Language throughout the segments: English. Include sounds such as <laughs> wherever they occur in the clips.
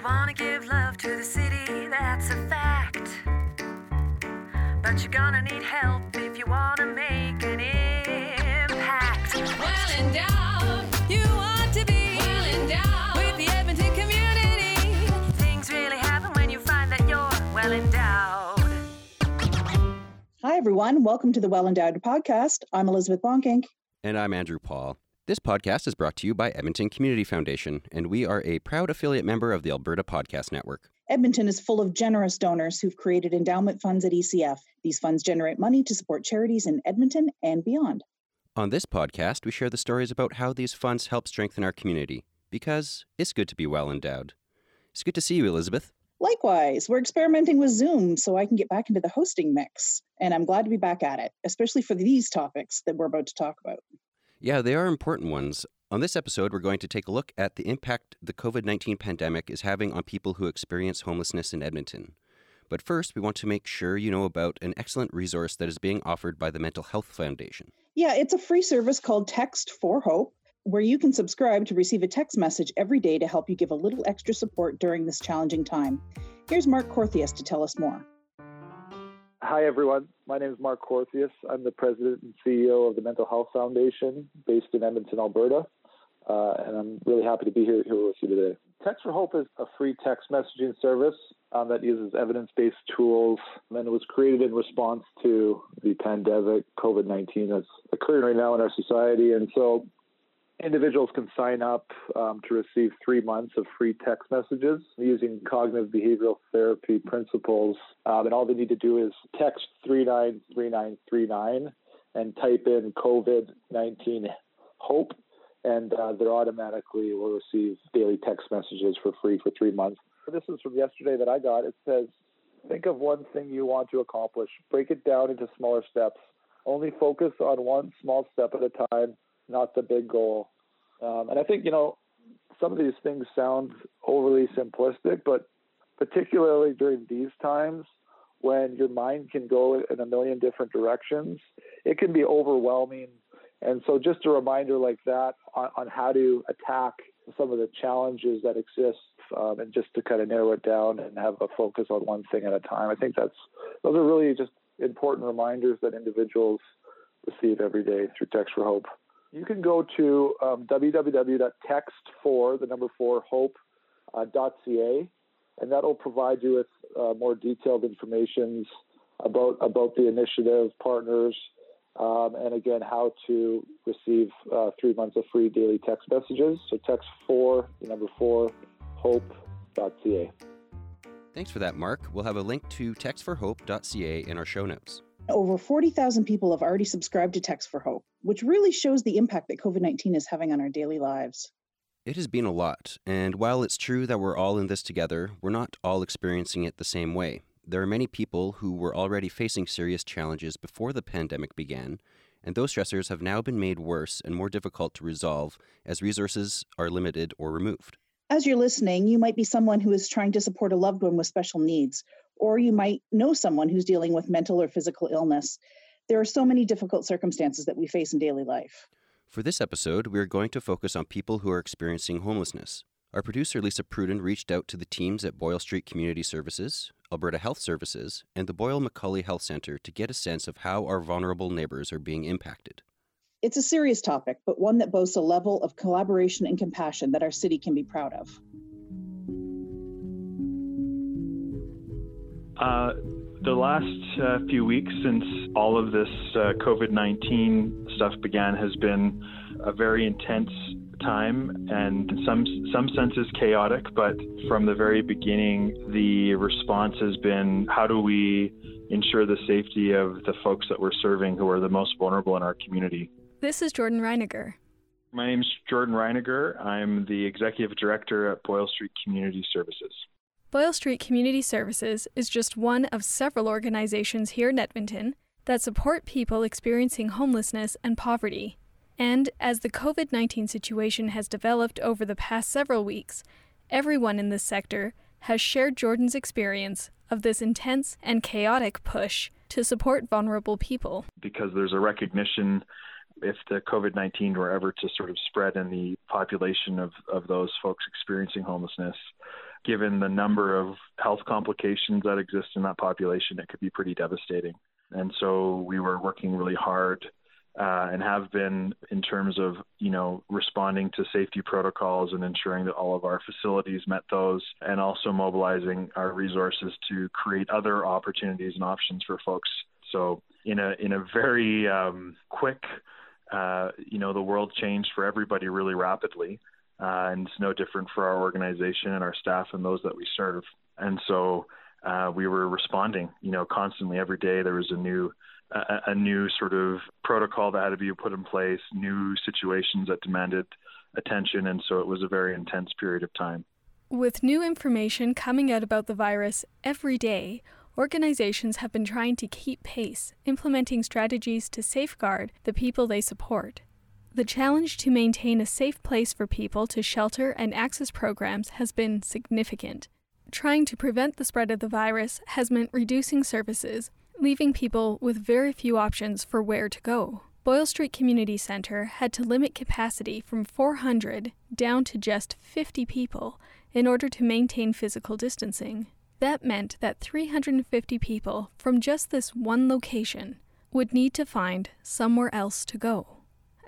You wanna give love to the city, that's a fact. But you're gonna need help if you wanna make an impact. Well endowed, you want to be well endowed with the Edmonton community. Things really happen when you find that you're well endowed. Hi, everyone. Welcome to the Well Endowed podcast. I'm Elizabeth Bonkink. And I'm Andrew Paul. This podcast is brought to you by Edmonton Community Foundation, and we are a proud affiliate member of the Alberta Podcast Network. Edmonton is full of generous donors who've created endowment funds at ECF. These funds generate money to support charities in Edmonton and beyond. On this podcast, we share the stories about how these funds help strengthen our community, because it's good to be well endowed. It's good to see you, Elizabeth. Likewise, we're experimenting with Zoom so I can get back into the hosting mix, and I'm glad to be back at it, especially for these topics that we're about to talk about. Yeah, they are important ones. On this episode, we're going to take a look at the impact the COVID 19 pandemic is having on people who experience homelessness in Edmonton. But first, we want to make sure you know about an excellent resource that is being offered by the Mental Health Foundation. Yeah, it's a free service called Text for Hope, where you can subscribe to receive a text message every day to help you give a little extra support during this challenging time. Here's Mark Korthuis to tell us more. Hi, everyone. My name is Mark Korthuis. I'm the president and CEO of the Mental Health Foundation based in Edmonton, Alberta. Uh, and I'm really happy to be here, here with you today. Text for Hope is a free text messaging service um, that uses evidence based tools and it was created in response to the pandemic, COVID 19, that's occurring right now in our society. And so individuals can sign up um, to receive three months of free text messages using cognitive behavioral therapy principles. Um, and all they need to do is text 393939 and type in COVID 19 hope, and uh, they automatically will receive daily text messages for free for three months. This is from yesterday that I got. It says, Think of one thing you want to accomplish, break it down into smaller steps. Only focus on one small step at a time not the big goal. Um, and I think, you know, some of these things sound overly simplistic, but particularly during these times when your mind can go in a million different directions, it can be overwhelming. And so, just a reminder like that on, on how to attack some of the challenges that exist, um, and just to kind of narrow it down and have a focus on one thing at a time. I think that's those are really just important reminders that individuals receive every day through Text for Hope you can go to um, www.text4, the number four, hope.ca, uh, and that'll provide you with uh, more detailed information about, about the initiative, partners, um, and again, how to receive uh, three months of free daily text messages. So text 4, the number 4, hope.ca. Thanks for that, Mark. We'll have a link to textforhope.ca in our show notes. Over 40,000 people have already subscribed to Text for Hope, which really shows the impact that COVID 19 is having on our daily lives. It has been a lot, and while it's true that we're all in this together, we're not all experiencing it the same way. There are many people who were already facing serious challenges before the pandemic began, and those stressors have now been made worse and more difficult to resolve as resources are limited or removed. As you're listening, you might be someone who is trying to support a loved one with special needs or you might know someone who's dealing with mental or physical illness. There are so many difficult circumstances that we face in daily life. For this episode, we are going to focus on people who are experiencing homelessness. Our producer Lisa Pruden reached out to the teams at Boyle Street Community Services, Alberta Health Services, and the Boyle McCauley Health Centre to get a sense of how our vulnerable neighbours are being impacted. It's a serious topic, but one that boasts a level of collaboration and compassion that our city can be proud of. Uh, the last uh, few weeks since all of this uh, COVID 19 stuff began has been a very intense time and in some some senses chaotic but from the very beginning the response has been how do we ensure the safety of the folks that we're serving who are the most vulnerable in our community? This is jordan reiniger. My name is jordan reiniger. I'm the executive director at boyle street community services Boyle Street Community Services is just one of several organizations here in Edmonton that support people experiencing homelessness and poverty. And as the COVID 19 situation has developed over the past several weeks, everyone in this sector has shared Jordan's experience of this intense and chaotic push to support vulnerable people. Because there's a recognition if the COVID 19 were ever to sort of spread in the population of, of those folks experiencing homelessness, given the number of health complications that exist in that population, it could be pretty devastating. And so we were working really hard uh, and have been in terms of you know responding to safety protocols and ensuring that all of our facilities met those, and also mobilizing our resources to create other opportunities and options for folks. So in a in a very um, quick, uh, you know, the world changed for everybody really rapidly, uh, and it's no different for our organization and our staff and those that we serve. And so uh, we were responding, you know, constantly every day. There was a new a, a new sort of protocol that had to be put in place, new situations that demanded attention, and so it was a very intense period of time. With new information coming out about the virus every day, organizations have been trying to keep pace, implementing strategies to safeguard the people they support. The challenge to maintain a safe place for people to shelter and access programs has been significant. Trying to prevent the spread of the virus has meant reducing services, leaving people with very few options for where to go. Boyle Street Community Center had to limit capacity from 400 down to just 50 people in order to maintain physical distancing. That meant that 350 people from just this one location would need to find somewhere else to go.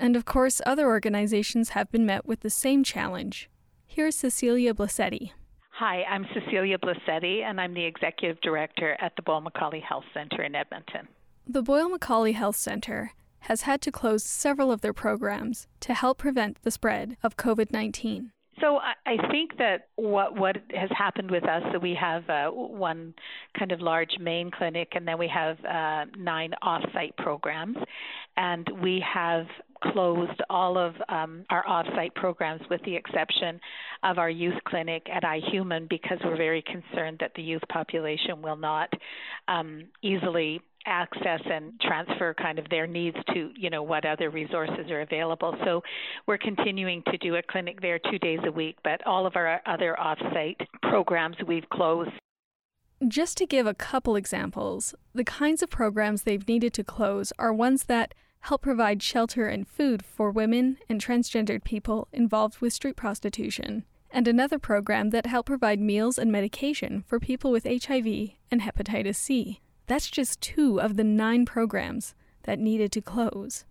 And of course, other organizations have been met with the same challenge. Here's Cecilia Blasetti. Hi, I'm Cecilia Blasetti, and I'm the Executive Director at the Boyle McCauley Health Center in Edmonton. The Boyle McCauley Health Center has had to close several of their programs to help prevent the spread of COVID 19. So I think that what what has happened with us, so we have uh, one kind of large main clinic, and then we have uh, nine off-site programs, and we have closed all of um, our off-site programs with the exception of our youth clinic at iHuman because we're very concerned that the youth population will not um, easily access and transfer kind of their needs to you know what other resources are available so we're continuing to do a clinic there two days a week but all of our other off-site programs we've closed just to give a couple examples the kinds of programs they've needed to close are ones that help provide shelter and food for women and transgendered people involved with street prostitution, and another program that help provide meals and medication for people with HIV and hepatitis C. That's just two of the nine programs that needed to close.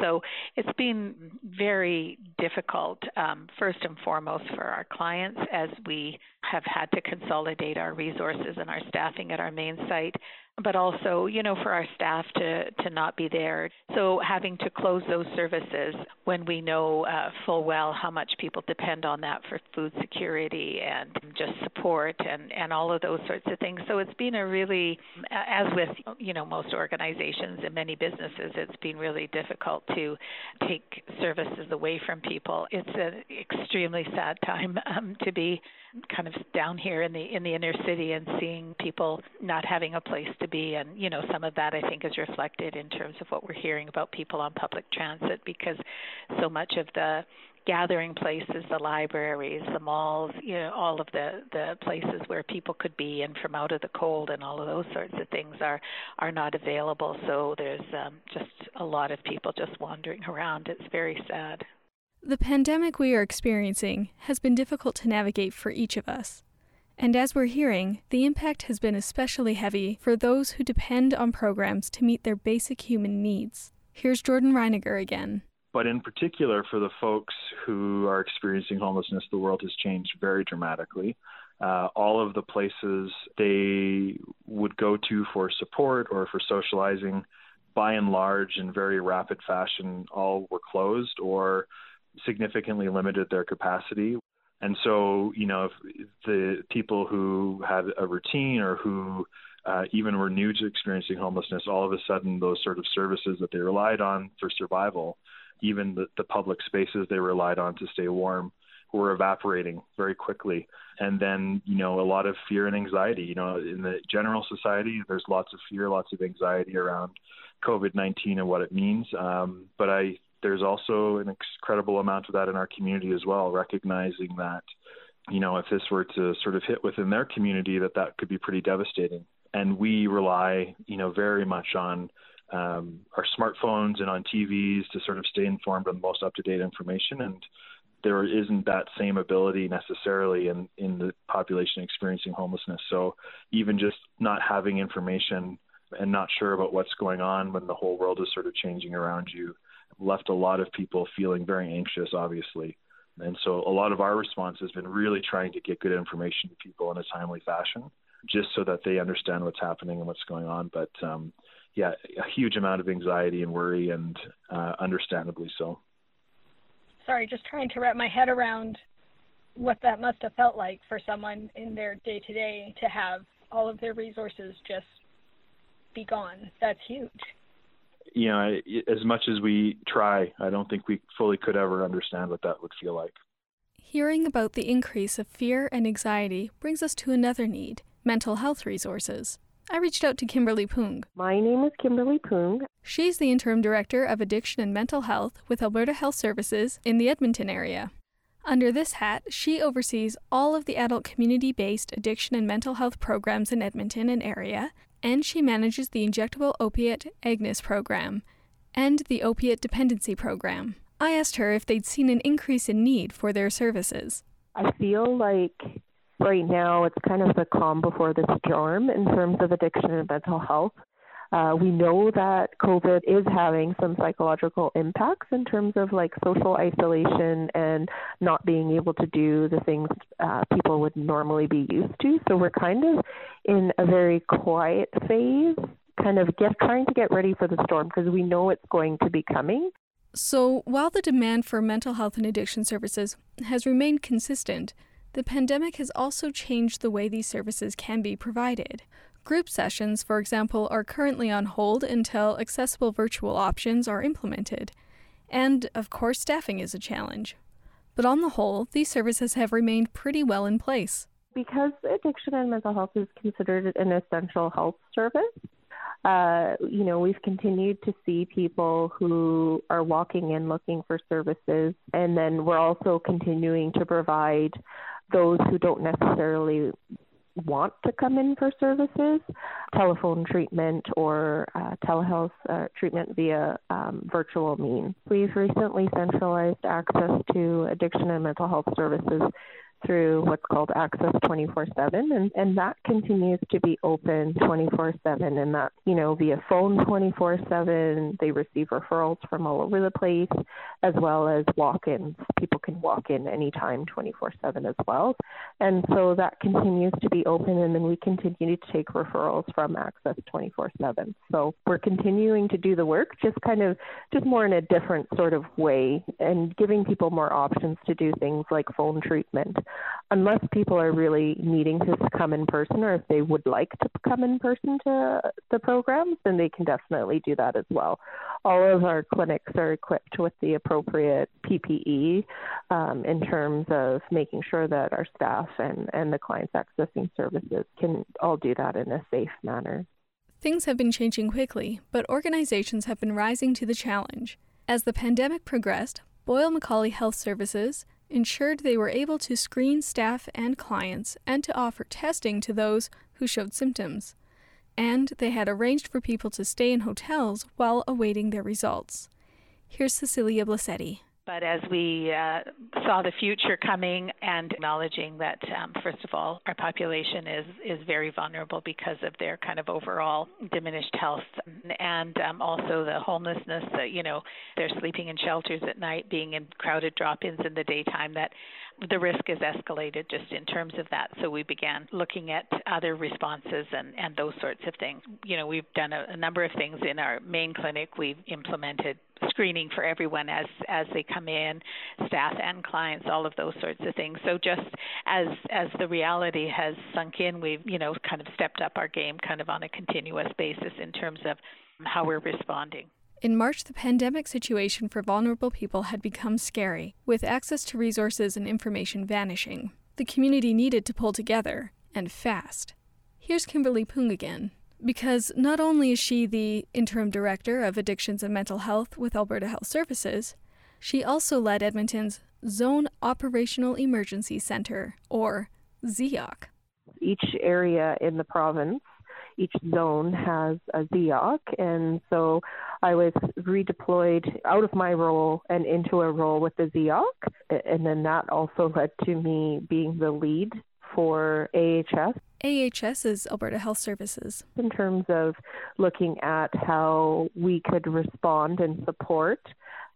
So it's been very difficult, um, first and foremost, for our clients as we have had to consolidate our resources and our staffing at our main site but also, you know, for our staff to, to not be there. So having to close those services when we know uh, full well how much people depend on that for food security and just support and, and all of those sorts of things. So it's been a really, as with, you know, most organizations and many businesses, it's been really difficult to take services away from people. It's an extremely sad time um, to be kind of down here in the in the inner city and seeing people not having a place to be and you know some of that I think is reflected in terms of what we're hearing about people on public transit because so much of the gathering places, the libraries, the malls, you know, all of the the places where people could be and from out of the cold and all of those sorts of things are are not available. So there's um, just a lot of people just wandering around. It's very sad. The pandemic we are experiencing has been difficult to navigate for each of us. And as we're hearing, the impact has been especially heavy for those who depend on programs to meet their basic human needs. Here's Jordan Reiniger again. But in particular, for the folks who are experiencing homelessness, the world has changed very dramatically. Uh, all of the places they would go to for support or for socializing, by and large, in very rapid fashion, all were closed or significantly limited their capacity. And so, you know, if the people who had a routine or who uh, even were new to experiencing homelessness, all of a sudden those sort of services that they relied on for survival, even the, the public spaces they relied on to stay warm, were evaporating very quickly. And then, you know, a lot of fear and anxiety. You know, in the general society, there's lots of fear, lots of anxiety around COVID 19 and what it means. Um, but I there's also an incredible amount of that in our community as well, recognizing that, you know, if this were to sort of hit within their community, that that could be pretty devastating. And we rely, you know, very much on um, our smartphones and on TVs to sort of stay informed on the most up to date information. And there isn't that same ability necessarily in, in the population experiencing homelessness. So even just not having information and not sure about what's going on when the whole world is sort of changing around you left a lot of people feeling very anxious, obviously. And so a lot of our response has been really trying to get good information to people in a timely fashion, just so that they understand what's happening and what's going on. But um, yeah, a huge amount of anxiety and worry, and uh, understandably so sorry, just trying to wrap my head around what that must have felt like for someone in their day to day to have all of their resources just be gone. That's huge. You know, as much as we try, I don't think we fully could ever understand what that would feel like. Hearing about the increase of fear and anxiety brings us to another need mental health resources. I reached out to Kimberly Poong. My name is Kimberly Poong. She's the interim director of addiction and mental health with Alberta Health Services in the Edmonton area. Under this hat, she oversees all of the adult community based addiction and mental health programs in Edmonton and area, and she manages the injectable opiate agonist program and the opiate dependency program. I asked her if they'd seen an increase in need for their services. I feel like right now it's kind of the calm before the storm in terms of addiction and mental health. Uh, we know that COVID is having some psychological impacts in terms of like social isolation and not being able to do the things uh, people would normally be used to. So we're kind of in a very quiet phase, kind of get trying to get ready for the storm because we know it's going to be coming. So while the demand for mental health and addiction services has remained consistent, the pandemic has also changed the way these services can be provided. Group sessions, for example, are currently on hold until accessible virtual options are implemented. And, of course, staffing is a challenge. But on the whole, these services have remained pretty well in place. Because addiction and mental health is considered an essential health service, uh, you know, we've continued to see people who are walking in looking for services, and then we're also continuing to provide those who don't necessarily want to come in for services, telephone treatment or uh, telehealth uh, treatment via um, virtual means. We've recently centralized access to addiction and mental health services through what's called Access 24/7, and and that continues to be open 24/7, and that you know via phone 24/7. They receive referrals from all over the place, as well as walk-ins. People can walk in anytime 24/7 as well, and so that continues to be open, and then we continue to take referrals from Access 24/7. So we're continuing to do the work, just kind of just more in a different sort of way, and giving people more options to do things like phone treatment unless people are really needing to come in person or if they would like to come in person to the programs, then they can definitely do that as well. All of our clinics are equipped with the appropriate PPE um, in terms of making sure that our staff and, and the clients accessing services can all do that in a safe manner. Things have been changing quickly, but organizations have been rising to the challenge. As the pandemic progressed, Boyle McCauley Health Services ensured they were able to screen staff and clients and to offer testing to those who showed symptoms. And they had arranged for people to stay in hotels while awaiting their results. Here's Cecilia Blasetti. But as we uh, saw the future coming and acknowledging that, um, first of all, our population is, is very vulnerable because of their kind of overall diminished health and um, also the homelessness, that, you know, they're sleeping in shelters at night, being in crowded drop ins in the daytime, that the risk is escalated just in terms of that. So we began looking at other responses and, and those sorts of things. You know, we've done a, a number of things in our main clinic. We've implemented screening for everyone as as they come in, staff and clients, all of those sorts of things. So just as as the reality has sunk in, we've you know kind of stepped up our game kind of on a continuous basis in terms of how we're responding. In March, the pandemic situation for vulnerable people had become scary, with access to resources and information vanishing. The community needed to pull together, and fast. Here's Kimberly Poong again because not only is she the interim director of addictions and mental health with Alberta Health Services, she also led Edmonton's Zone Operational Emergency Center, or ZEOC. Each area in the province each zone has a ZEOC, and so I was redeployed out of my role and into a role with the ZEOC, and then that also led to me being the lead for AHS. AHS is Alberta Health Services. In terms of looking at how we could respond and support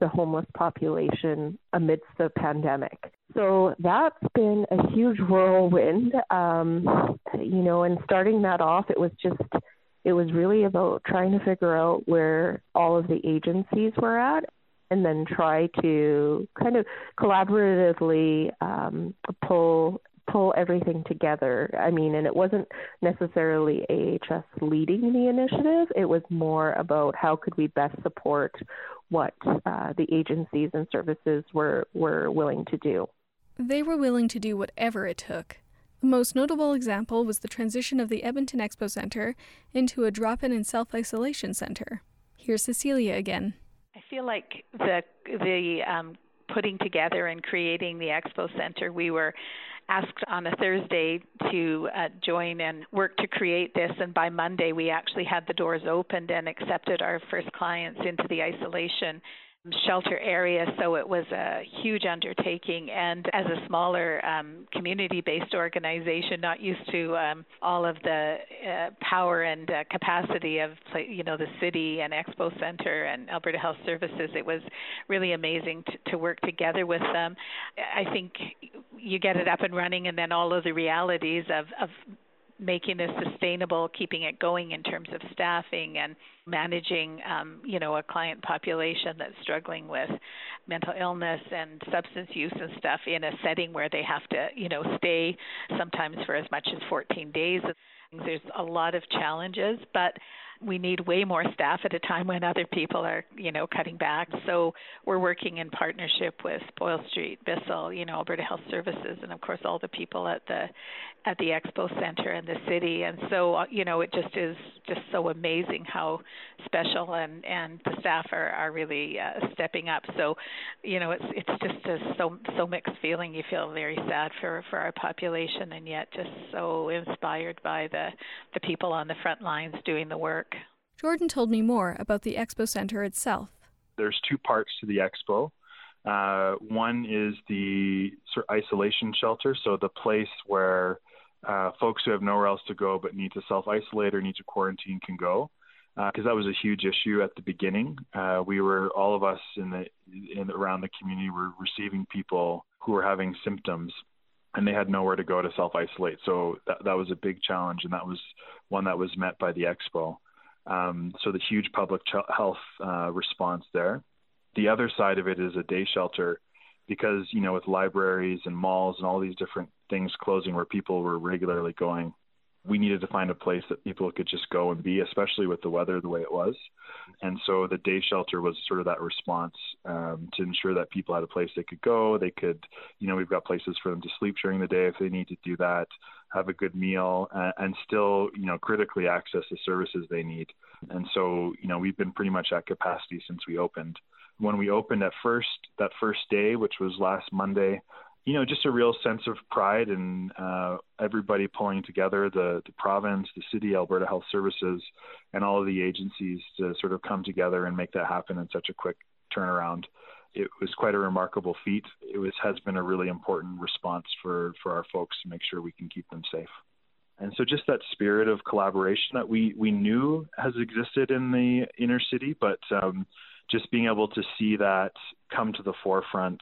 the homeless population amidst the pandemic. So that's been a huge whirlwind. Um, you know, and starting that off, it was just, it was really about trying to figure out where all of the agencies were at and then try to kind of collaboratively um, pull pull everything together. I mean, and it wasn't necessarily AHS leading the initiative. It was more about how could we best support what uh, the agencies and services were were willing to do. They were willing to do whatever it took. The most notable example was the transition of the Edmonton Expo Center into a drop-in and self-isolation center. Here's Cecilia again. I feel like the the um, putting together and creating the Expo Center, we were asked on a Thursday to uh, join and work to create this. And by Monday, we actually had the doors opened and accepted our first clients into the isolation shelter area, so it was a huge undertaking. And as a smaller um, community-based organization, not used to um, all of the uh, power and uh, capacity of, you know, the city and Expo Center and Alberta Health Services, it was really amazing to, to work together with them. I think you get it up and running, and then all of the realities of, of making this sustainable, keeping it going in terms of staffing and managing, um, you know, a client population that's struggling with mental illness and substance use and stuff in a setting where they have to, you know, stay sometimes for as much as 14 days. There's a lot of challenges, but we need way more staff at a time when other people are, you know, cutting back. So we're working in partnership with Boyle Street, Bissell, you know, Alberta Health Services, and of course all the people at the at the Expo Center and the city. And so, uh, you know, it just is just so amazing how special and and the staff are are really uh, stepping up. So, you know, it's it's just a so so mixed feeling. You feel very sad for for our population, and yet just so inspired by the the people on the front lines doing the work. Jordan told me more about the Expo Center itself. There's two parts to the expo. Uh, one is the sort of isolation shelter, so the place where uh, folks who have nowhere else to go but need to self isolate or need to quarantine can go. Because uh, that was a huge issue at the beginning. Uh, we were all of us in the in around the community were receiving people who were having symptoms and they had nowhere to go to self isolate. So that, that was a big challenge, and that was one that was met by the expo. Um, so the huge public health uh, response there. The other side of it is a day shelter, because you know with libraries and malls and all these different things closing where people were regularly going, we needed to find a place that people could just go and be, especially with the weather the way it was. And so the day shelter was sort of that response um, to ensure that people had a place they could go. They could, you know, we've got places for them to sleep during the day if they need to do that, have a good meal, uh, and still, you know, critically access the services they need. And so, you know, we've been pretty much at capacity since we opened. When we opened at first, that first day, which was last Monday, you know, just a real sense of pride and uh, everybody pulling together the, the province, the city, Alberta Health Services, and all of the agencies to sort of come together and make that happen in such a quick turnaround. It was quite a remarkable feat. It was has been a really important response for for our folks to make sure we can keep them safe. And so, just that spirit of collaboration that we we knew has existed in the inner city, but um, just being able to see that come to the forefront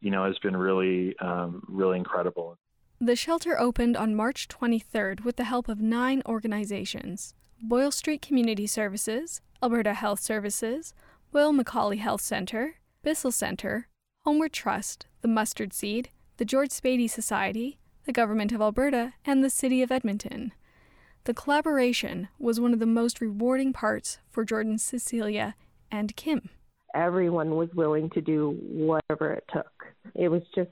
you know, has been really, um, really incredible. The shelter opened on March 23rd with the help of nine organizations Boyle Street Community Services, Alberta Health Services, Boyle McCauley Health Centre, Bissell Centre, Homeward Trust, the Mustard Seed, the George Spady Society, the Government of Alberta, and the City of Edmonton. The collaboration was one of the most rewarding parts for Jordan, Cecilia, and Kim everyone was willing to do whatever it took. It was just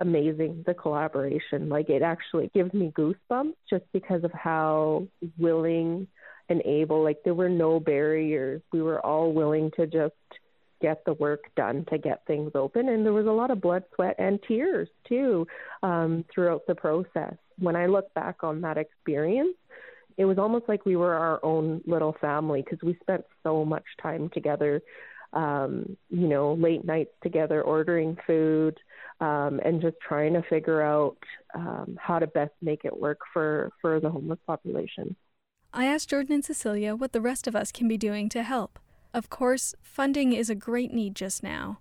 amazing the collaboration. Like it actually gives me goosebumps just because of how willing and able like there were no barriers. We were all willing to just get the work done to get things open and there was a lot of blood, sweat and tears too um throughout the process. When I look back on that experience, it was almost like we were our own little family because we spent so much time together um, you know, late nights together ordering food um, and just trying to figure out um, how to best make it work for, for the homeless population. I asked Jordan and Cecilia what the rest of us can be doing to help. Of course, funding is a great need just now.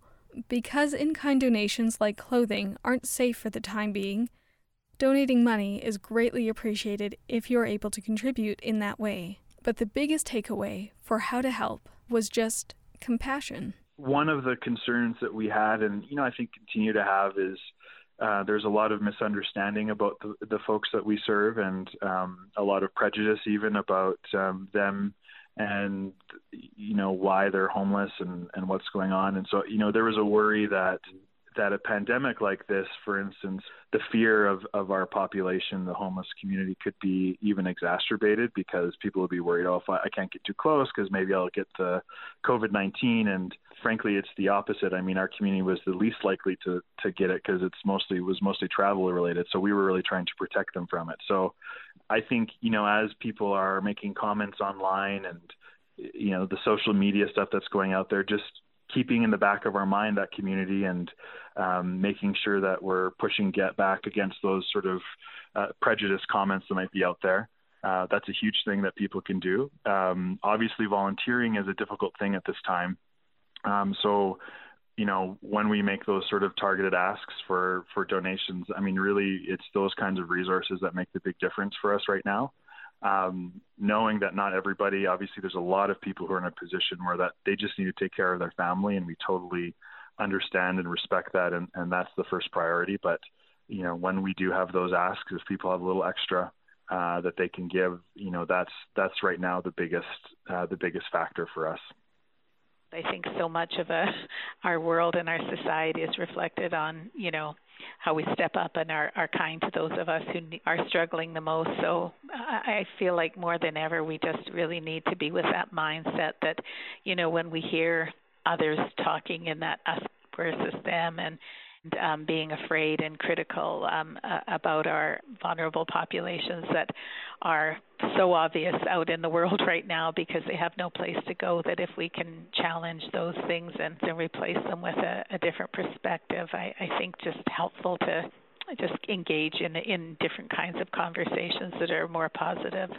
Because in kind donations like clothing aren't safe for the time being, donating money is greatly appreciated if you're able to contribute in that way. But the biggest takeaway for how to help was just compassion. One of the concerns that we had, and you know, I think continue to have, is uh, there's a lot of misunderstanding about the, the folks that we serve, and um, a lot of prejudice even about um, them and you know why they're homeless and and what's going on. And so you know, there was a worry that that a pandemic like this, for instance, the fear of, of our population, the homeless community, could be even exacerbated because people would be worried, oh, if I, I can't get too close because maybe I'll get the COVID 19. And frankly, it's the opposite. I mean, our community was the least likely to, to get it because it's mostly it was mostly travel related. So we were really trying to protect them from it. So I think, you know, as people are making comments online and, you know, the social media stuff that's going out there, just keeping in the back of our mind that community and um, making sure that we're pushing get back against those sort of uh, prejudice comments that might be out there. Uh, that's a huge thing that people can do. Um, obviously, volunteering is a difficult thing at this time. Um, so, you know, when we make those sort of targeted asks for for donations, I mean, really, it's those kinds of resources that make the big difference for us right now um, knowing that not everybody, obviously, there's a lot of people who are in a position where that they just need to take care of their family, and we totally understand and respect that, and, and that's the first priority. But you know, when we do have those asks, if people have a little extra uh, that they can give, you know, that's that's right now the biggest uh, the biggest factor for us. I think so much of a, our world and our society is reflected on, you know, how we step up and are, are kind to those of us who are struggling the most. So I feel like more than ever, we just really need to be with that mindset that, you know, when we hear others talking in that us versus them and um, being afraid and critical um, uh, about our vulnerable populations that are so obvious out in the world <laughs> right now because they have no place to go. That if we can challenge those things and, replace them with a, a different perspective, I, I think just helpful to just engage in in different kinds of conversations that are more positive.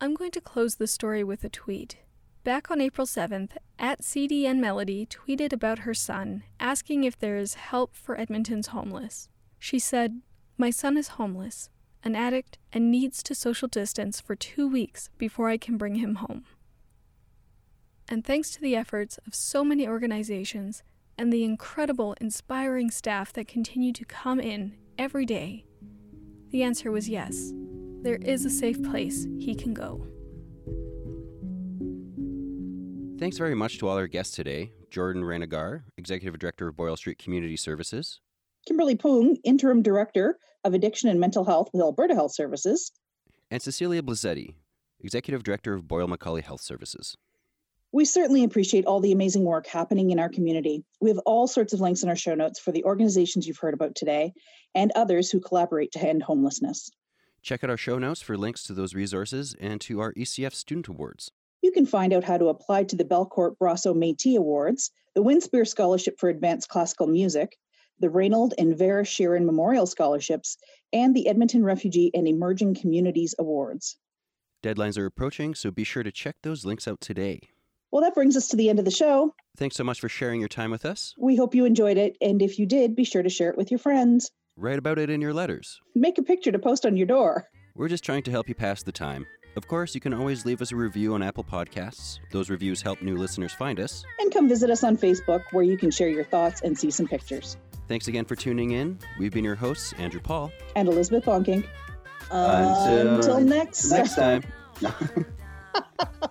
I'm going to close the story with a tweet. Back on April 7th, at CDN Melody tweeted about her son, asking if there is help for Edmonton's homeless. She said, My son is homeless, an addict, and needs to social distance for two weeks before I can bring him home. And thanks to the efforts of so many organizations and the incredible, inspiring staff that continue to come in every day, the answer was yes. There is a safe place he can go. Thanks very much to all our guests today Jordan Reiniger, Executive Director of Boyle Street Community Services, Kimberly Poong, Interim Director of Addiction and Mental Health with Alberta Health Services, and Cecilia Blasetti, Executive Director of Boyle McCauley Health Services. We certainly appreciate all the amazing work happening in our community. We have all sorts of links in our show notes for the organizations you've heard about today and others who collaborate to end homelessness. Check out our show notes for links to those resources and to our ECF Student Awards. You can find out how to apply to the Belcourt Brosseau Métis Awards, the Winspear Scholarship for Advanced Classical Music, the Reynold and Vera Sheeran Memorial Scholarships, and the Edmonton Refugee and Emerging Communities Awards. Deadlines are approaching, so be sure to check those links out today. Well, that brings us to the end of the show. Thanks so much for sharing your time with us. We hope you enjoyed it, and if you did, be sure to share it with your friends. Write about it in your letters. Make a picture to post on your door. We're just trying to help you pass the time. Of course, you can always leave us a review on Apple Podcasts. Those reviews help new listeners find us. And come visit us on Facebook, where you can share your thoughts and see some pictures. Thanks again for tuning in. We've been your hosts, Andrew Paul. And Elizabeth Bonkink. Until, Until next, next time. <laughs> <laughs>